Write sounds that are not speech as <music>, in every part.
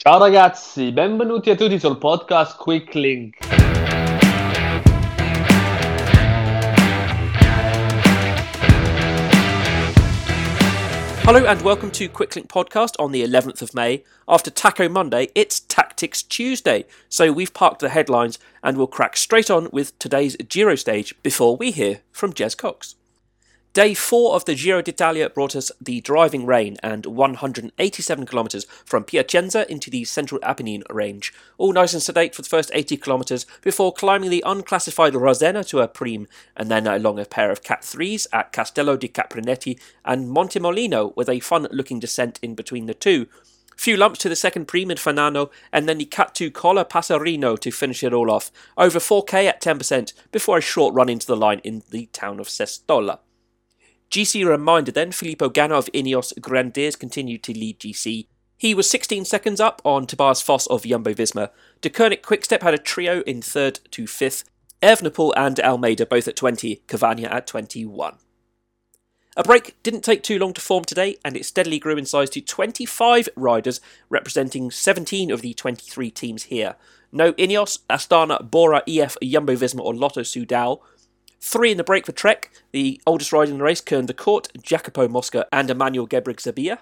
Ciao ragazzi, benvenuti a tutti sul podcast Quick Link. Hello and welcome to Quicklink Podcast on the 11th of May. After Taco Monday, it's Tactics Tuesday, so we've parked the headlines and we'll crack straight on with today's Giro stage before we hear from Jez Cox. Day four of the Giro d'Italia brought us the driving rain and 187 kilometres from Piacenza into the central Apennine range, all nice and sedate for the first 80 kilometres before climbing the unclassified Rosena to a Prime and then along a pair of Cat 3s at Castello di Carpineti and Montemolino with a fun looking descent in between the two. Few lumps to the second Prime in Fanano, and then the Cat 2 Colle Passerino to finish it all off, over 4k at 10% before a short run into the line in the town of Sestola. GC reminder then, Filippo Ganna of Ineos Grenadiers continued to lead GC. He was 16 seconds up on Tobias Foss of Jumbo Visma. Deceuninck Quickstep had a trio in third to fifth. Evenepoel and Almeida both at 20, Cavagna at 21. A break didn't take too long to form today, and it steadily grew in size to 25 riders, representing 17 of the 23 teams here. No Ineos, Astana, Bora, EF, Jumbo Visma, or Lotto Soudal. Three in the break for Trek, the oldest rider in the race, Koen de Kort, Jacopo Mosca, and Emmanuel Gebreselassie.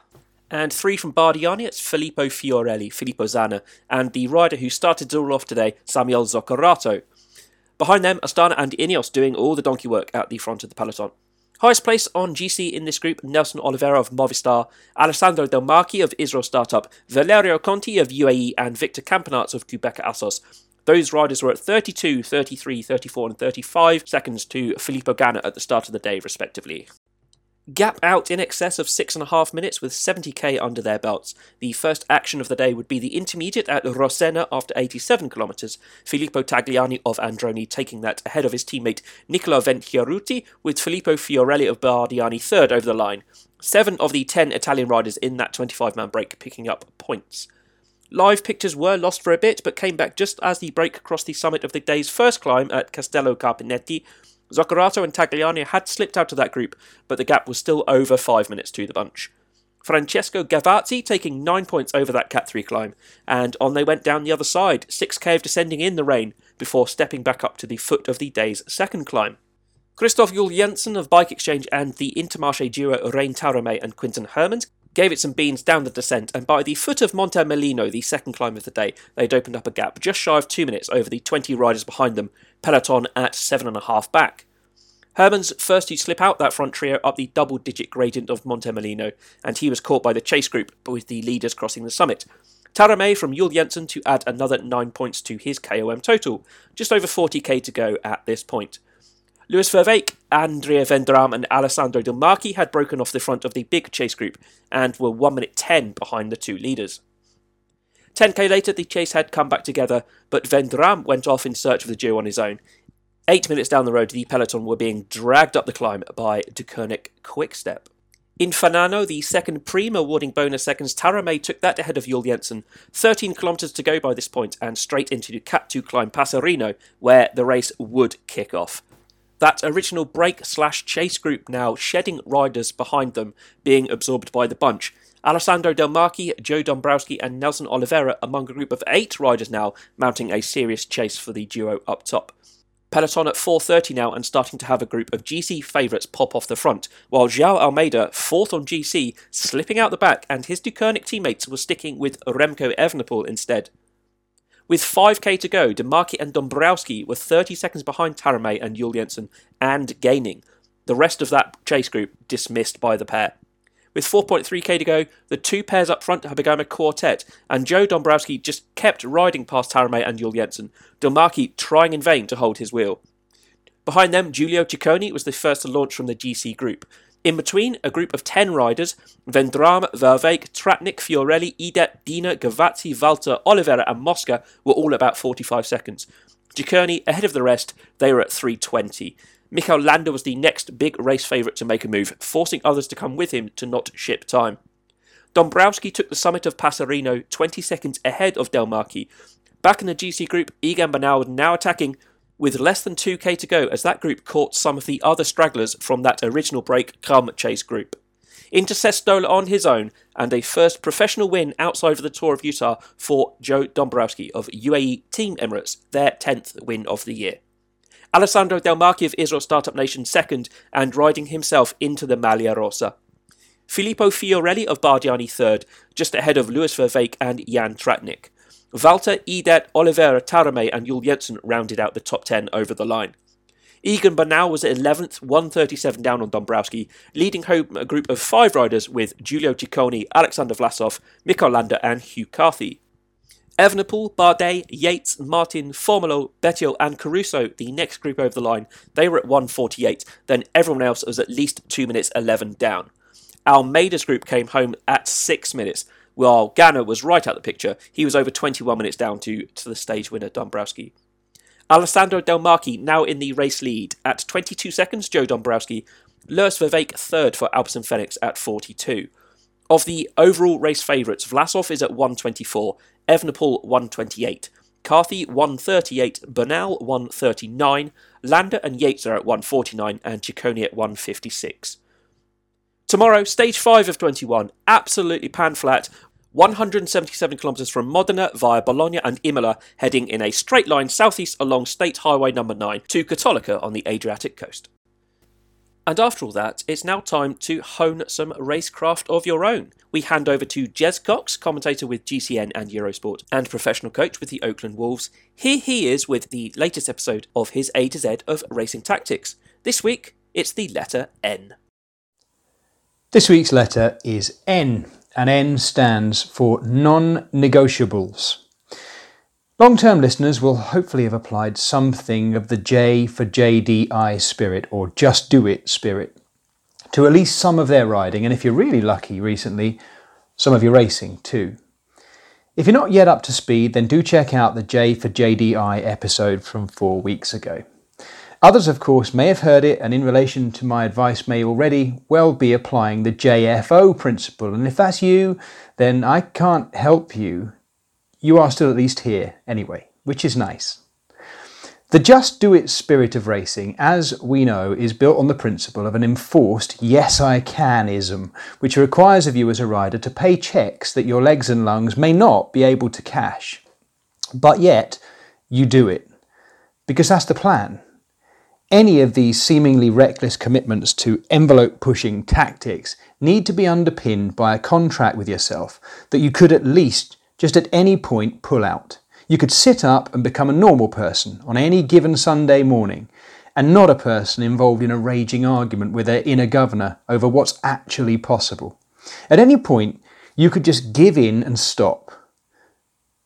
And three from Bardiani, it's Filippo Fiorelli, Filippo Zana, and the rider who started it all off today, Samuel Zoccarato. Behind them, Astana and Ineos doing all the donkey work at the front of the peloton. Highest place on GC in this group, Nelson Oliveira of Movistar, Alessandro Del Marchi of Israel Startup, Valerio Conti of UAE, and Victor Campenaerts of Qhubeka Assos. Those riders were at 32, 33, 34, and 35 seconds to Filippo Ganna at the start of the day, respectively. Gap out in excess of six and a half minutes with 70k under their belts. The first action of the day would be the intermediate at Rosena after 87 kilometres, Filippo Tagliani of Androni taking that ahead of his teammate Nicola Venchiarutti, with Filippo Fiorelli of Bardiani third over the line. Seven of the ten Italian riders in that 25 man break picking up points. Live pictures were lost for a bit, but came back just as the break crossed the summit of the day's first climb at Castello Carpineti. Zoccarato and Tagliani had slipped out of that group, but the gap was still over five minutes to the bunch. Francesco Gavazzi taking nine points over that Cat 3 climb, and on they went down the other side, 6k of descending in the rain, before stepping back up to the foot of the day's second climb. Christoph Juul Jensen of Bike Exchange and the Intermarché duo Rein Taaramäe and Quinten Hermans gave it some beans down the descent, and by the foot of Montemolino, the second climb of the day, they'd opened up a gap just shy of two minutes over the 20 riders behind them, peloton at seven and a half back. Hermans first to slip out that front trio up the double digit gradient of Montemolino, and he was caught by the chase group, with the leaders crossing the summit. Taaramäe from Juul Jensen to add another 9 points to his KOM total, just over 40k to go at this point. Louis Vervaeke, Andrea Vendrame, and Alessandro Del Marchi had broken off the front of the big chase group and were 1 minute 10 behind the two leaders. 10k later, the chase had come back together, but Vendrame went off in search of the duo on his own. Eight minutes down the road, the peloton were being dragged up the climb by De Quickstep. In Fanano, the second Prime awarding bonus seconds, Taaramäe took that ahead of Juul Jensen. 13 kilometres to go by this point, and straight into the Cat 2 climb Passerino, where the race would kick off that original break slash chase group now shedding riders behind them, being absorbed by the bunch. Alessandro Del Marchi, Joe Dombrowski, and Nelson Oliveira among a group of eight riders now, mounting a serious chase for the duo up top. Peloton at 4.30 now and starting to have a group of GC favourites pop off the front, while Joao Almeida, fourth on GC, slipping out the back and his Deceuninck teammates were sticking with Remco Evenepoel instead. With 5k to go, DeMarchi and Dombrowski were 30 seconds behind Taaramäe and Jensen and gaining. The rest of that chase group dismissed by the pair. With 4.3k to go, the two pairs up front have become a quartet, and Joe Dombrowski just kept riding past Taaramäe and Juul Jensen, trying in vain to hold his wheel. Behind them, Giulio Ciccone was the first to launch from the GC group, in between, a group of 10 riders Vendrame, Vervaeke, Tratnik, Fiorelli, Edet, Dina, Gavazzi, Walter, Oliveira, and Mosca were all about 45 seconds. Ciccone, ahead of the rest, they were at 320. Mikel Landa was the next big race favourite to make a move, forcing others to come with him to not ship time. Dombrowski took the summit of Passerino 20 seconds ahead of Del Marchi. Back in the GC group, Egan Bernal was now attacking with less than 2k to go as that group caught some of the other stragglers from that original break come chase group. into Sestola on his own, and a first professional win outside of the Tour of Utah for Joe Dombrowski of UAE Team Emirates, their 10th win of the year. Alessandro Del Marchi of Israel Startup Nation second and riding himself into the Maglia Rosa. Filippo Fiorelli of Bardiani third, just ahead of Louis Vervaeke and Jan Tratnik. Walter, Edet, Oliveira, Taaramäe and Juul Jensen rounded out the top 10 over the line. Egan Bernal was at 11th, 137 down on Dombrowski, leading home a group of five riders with Giulio Ciccone, Alexander Vlasov, Mikel Landa and Hugh Carthy. Evenepoel, Bardet, Yates, Martin, Formolo, Bettiol, and Caruso, the next group over the line, they were at 148, then everyone else was at least 2 minutes 11 down. Almeida's group came home at 6 minutes, while Ganna was right out the picture. He was over 21 minutes down to, to the stage winner, Dombrowski. Alessandro Del Marchi now in the race lead at 22 seconds, Joe Dombrowski. Louis Vervaeke third for Alpecin Fenix at 42. Of the overall race favourites, Vlasov is at 124, Evenepoel 128, Carthy 138, Bernal 139, Landa and Yates are at 149, and Ciccone at 156. Tomorrow, stage 5 of 21, absolutely pan flat, 177 kilometres from Modena via Bologna and Imola, heading in a straight line southeast along State Highway number 9 to Cattolica on the Adriatic coast. And after all that, it's now time to hone some racecraft of your own. We hand over to Jez Cox, commentator with GCN and Eurosport, and professional coach with the Oakland Wolves. Here he is with the latest episode of his A to Z of racing tactics. This week, it's the letter N. This week's letter is N, and N stands for non negotiables. Long term listeners will hopefully have applied something of the J for JDI spirit or just do it spirit to at least some of their riding, and if you're really lucky recently, some of your racing too. If you're not yet up to speed, then do check out the J for JDI episode from four weeks ago. Others, of course, may have heard it and, in relation to my advice, may already well be applying the JFO principle. And if that's you, then I can't help you you are still at least here anyway, which is nice. The just do it spirit of racing, as we know, is built on the principle of an enforced yes I canism, which requires of you as a rider to pay checks that your legs and lungs may not be able to cash. But yet, you do it. Because that's the plan. Any of these seemingly reckless commitments to envelope pushing tactics need to be underpinned by a contract with yourself that you could at least just at any point pull out. You could sit up and become a normal person on any given Sunday morning and not a person involved in a raging argument with their inner governor over what's actually possible. At any point, you could just give in and stop,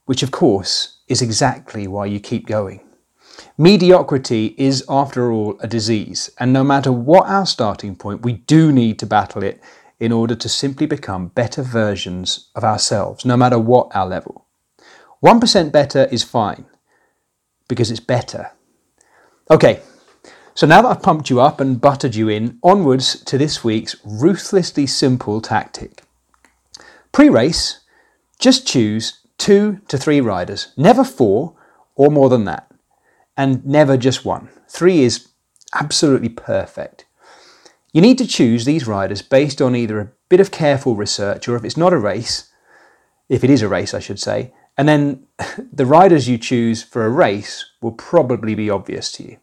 which of course is exactly why you keep going. Mediocrity is, after all, a disease, and no matter what our starting point, we do need to battle it in order to simply become better versions of ourselves, no matter what our level. 1% better is fine because it's better. Okay, so now that I've pumped you up and buttered you in, onwards to this week's ruthlessly simple tactic. Pre race, just choose two to three riders, never four or more than that, and never just one. Three is absolutely perfect. You need to choose these riders based on either a bit of careful research or if it's not a race, if it is a race, I should say, and then <laughs> the riders you choose for a race will probably be obvious to you.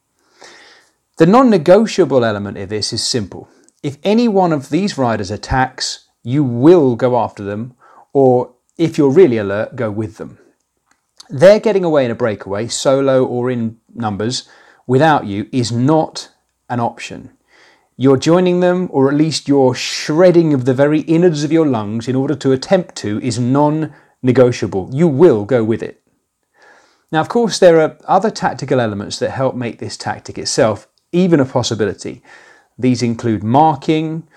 The non negotiable element of this is simple. If any one of these riders attacks, you will go after them, or if you're really alert, go with them. They're getting away in a breakaway, solo or in numbers, without you is not an option. You're joining them, or at least your shredding of the very innards of your lungs in order to attempt to, is non negotiable. You will go with it. Now, of course, there are other tactical elements that help make this tactic itself even a possibility. These include marking,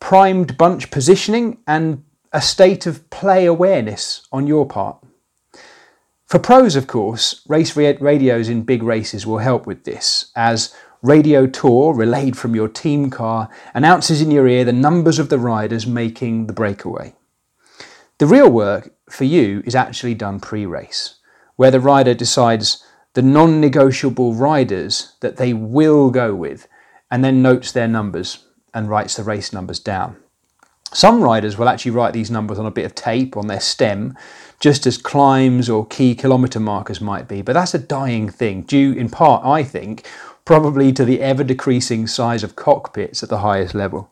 primed bunch positioning, and a state of play awareness on your part. For pros, of course, race radios in big races will help with this, as Radio Tour, relayed from your team car, announces in your ear the numbers of the riders making the breakaway. The real work for you is actually done pre race, where the rider decides the non negotiable riders that they will go with and then notes their numbers and writes the race numbers down. Some riders will actually write these numbers on a bit of tape on their stem, just as climbs or key kilometre markers might be, but that's a dying thing, due in part, I think, probably to the ever decreasing size of cockpits at the highest level.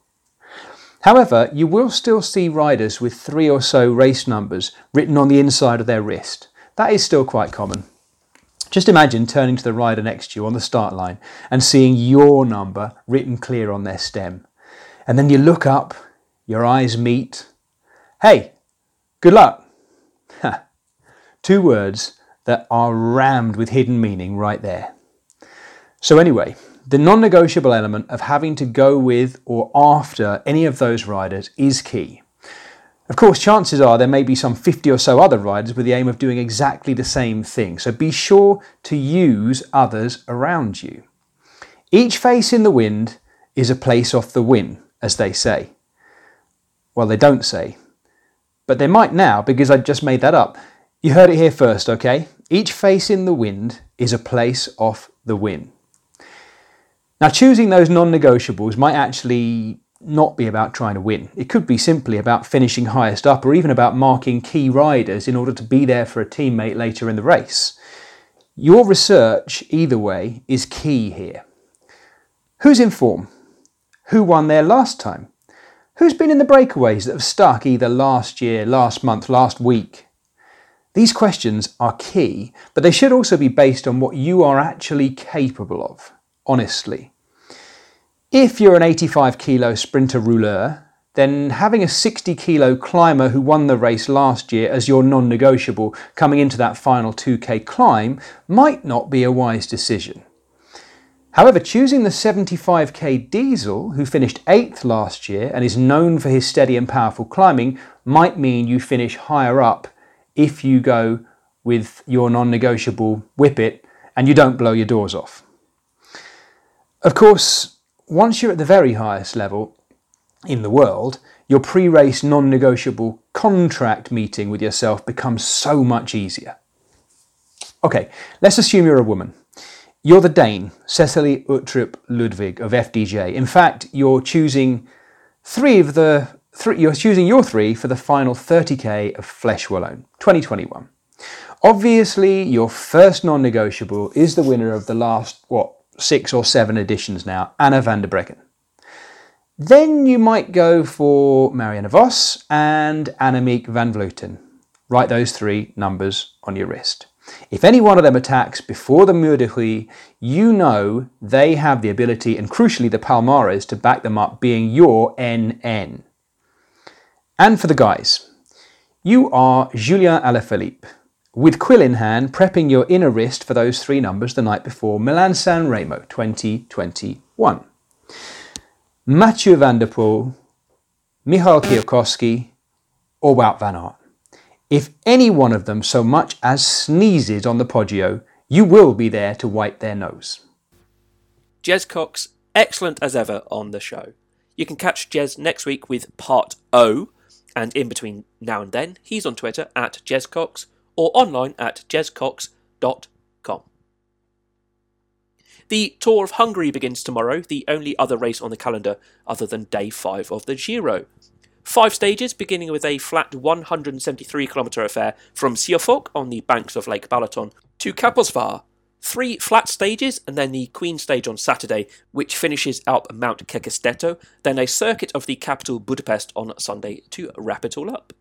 However, you will still see riders with three or so race numbers written on the inside of their wrist. That is still quite common. Just imagine turning to the rider next to you on the start line and seeing your number written clear on their stem. And then you look up, your eyes meet. Hey, good luck. Two words that are rammed with hidden meaning right there. So, anyway, the non negotiable element of having to go with or after any of those riders is key. Of course, chances are there may be some 50 or so other riders with the aim of doing exactly the same thing, so be sure to use others around you. Each face in the wind is a place off the win, as they say. Well, they don't say, but they might now because I just made that up. You heard it here first, okay? Each face in the wind is a place off the win. Now, choosing those non negotiables might actually not be about trying to win. It could be simply about finishing highest up or even about marking key riders in order to be there for a teammate later in the race. Your research, either way, is key here. Who's in form? Who won there last time? Who's been in the breakaways that have stuck either last year, last month, last week? These questions are key, but they should also be based on what you are actually capable of honestly. If you're an 85 kilo sprinter rouleur, then having a 60 kilo climber who won the race last year as your non negotiable coming into that final 2k climb might not be a wise decision. However, choosing the 75k diesel, who finished 8th last year and is known for his steady and powerful climbing, might mean you finish higher up if you go with your non negotiable whippet and you don't blow your doors off. Of course, once you're at the very highest level in the world, your pre race non negotiable contract meeting with yourself becomes so much easier. Okay, let's assume you're a woman. You're the Dane, Cecilie Uttrup Ludwig of FDJ. In fact, you're choosing three of the three, you're choosing your three for the final 30k of Flèche Wallonne 2021. Obviously, your first non-negotiable is the winner of the last what six or seven editions now, Anna van der Breggen. Then you might go for Marianne Vos and Annemiek van Vleuten. Write those three numbers on your wrist. If any one of them attacks before the Muur de Huy, you know they have the ability and crucially the Palmares to back them up, being your NN. And for the guys, you are Julien Alaphilippe with quill in hand, prepping your inner wrist for those three numbers the night before Milan San Remo 2021. Mathieu van der Poel, Michal Kwiatkowski, or Wout van Aert. If any one of them so much as sneezes on the Poggio, you will be there to wipe their nose. Jez Cox, excellent as ever on the show. You can catch Jez next week with part O, and in between now and then, he's on Twitter at jezcox or online at jezcox.com. The Tour of Hungary begins tomorrow, the only other race on the calendar other than day 5 of the Giro. Five stages, beginning with a flat 173 kilometre affair from Siofok on the banks of Lake Balaton to Kaposvar. Three flat stages, and then the Queen stage on Saturday, which finishes up Mount Kekesteto, then a circuit of the capital Budapest on Sunday to wrap it all up.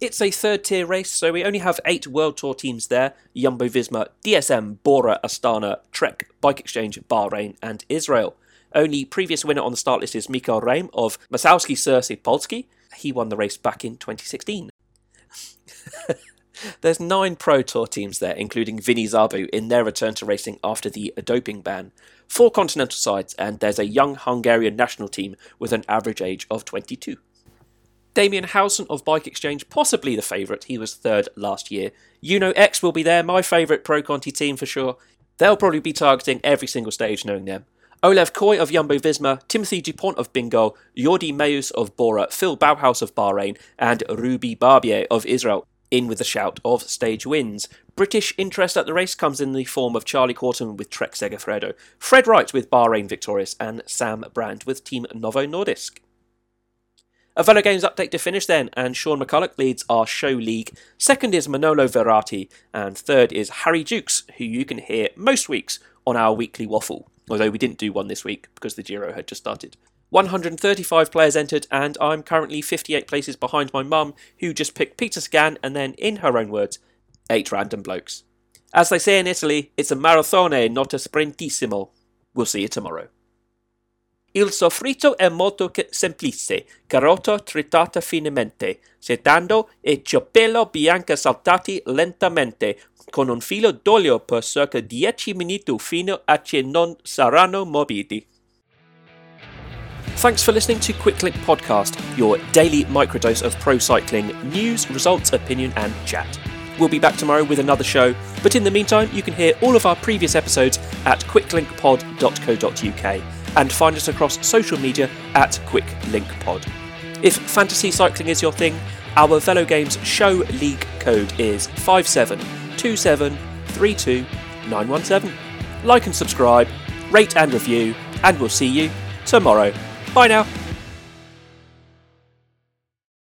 It's a third tier race, so we only have eight World Tour teams there Jumbo Visma, DSM, Bora, Astana, Trek, Bike Exchange, Bahrain, and Israel. Only previous winner on the start list is Mihkel Räim of Mazowsze Serce Polski. He won the race back in 2016. There's nine Pro Tour teams there, including Vini Zabu in their return to racing after the doping ban, four continental sides, and there's a young Hungarian national team with an average age of 22. Damien Howson of Bike Exchange, possibly the favourite. He was third last year. Uno X will be there, my favourite Pro Conti team for sure. They'll probably be targeting every single stage knowing them. Olav Kooij of Jumbo Visma, Timothy Dupont of Bingo, Jordi Meeus of Bora, Phil Bauhaus of Bahrain, and Rudy Barbier of Israel, in with a shout of stage wins. British interest at the race comes in the form of Charlie Quarterman with Trek Segafredo, Fred Wright with Bahrain Victorious, and Sam Brand with Team Novo Nordisk. A Velo Games update to finish then, and Sean McCulloch leads our show league. Second is Manolo Verati, and third is Harry Jukes, who you can hear most weeks on our weekly waffle, although we didn't do one this week because the Giro had just started. 135 players entered, and I'm currently 58 places behind my mum, who just picked Peter Sagan and then, in her own words, eight random blokes. As they say in Italy, it's a marathone, not a sprintissimo. We'll see you tomorrow. Il soffritto è molto semplice, carota tritata finemente, sedando e ciopello bianca saltati lentamente, con un filo d'olio per circa 10 minuti fino a che non saranno morbidi. Thanks for listening to Quicklink Podcast, your daily microdose of pro cycling news, results, opinion, and chat. We'll be back tomorrow with another show, but in the meantime, you can hear all of our previous episodes at quicklinkpod.co.uk and find us across social media at QuickLinkPod. If fantasy cycling is your thing, our Velo Games show league code is 572732917. Like and subscribe, rate and review, and we'll see you tomorrow. Bye now.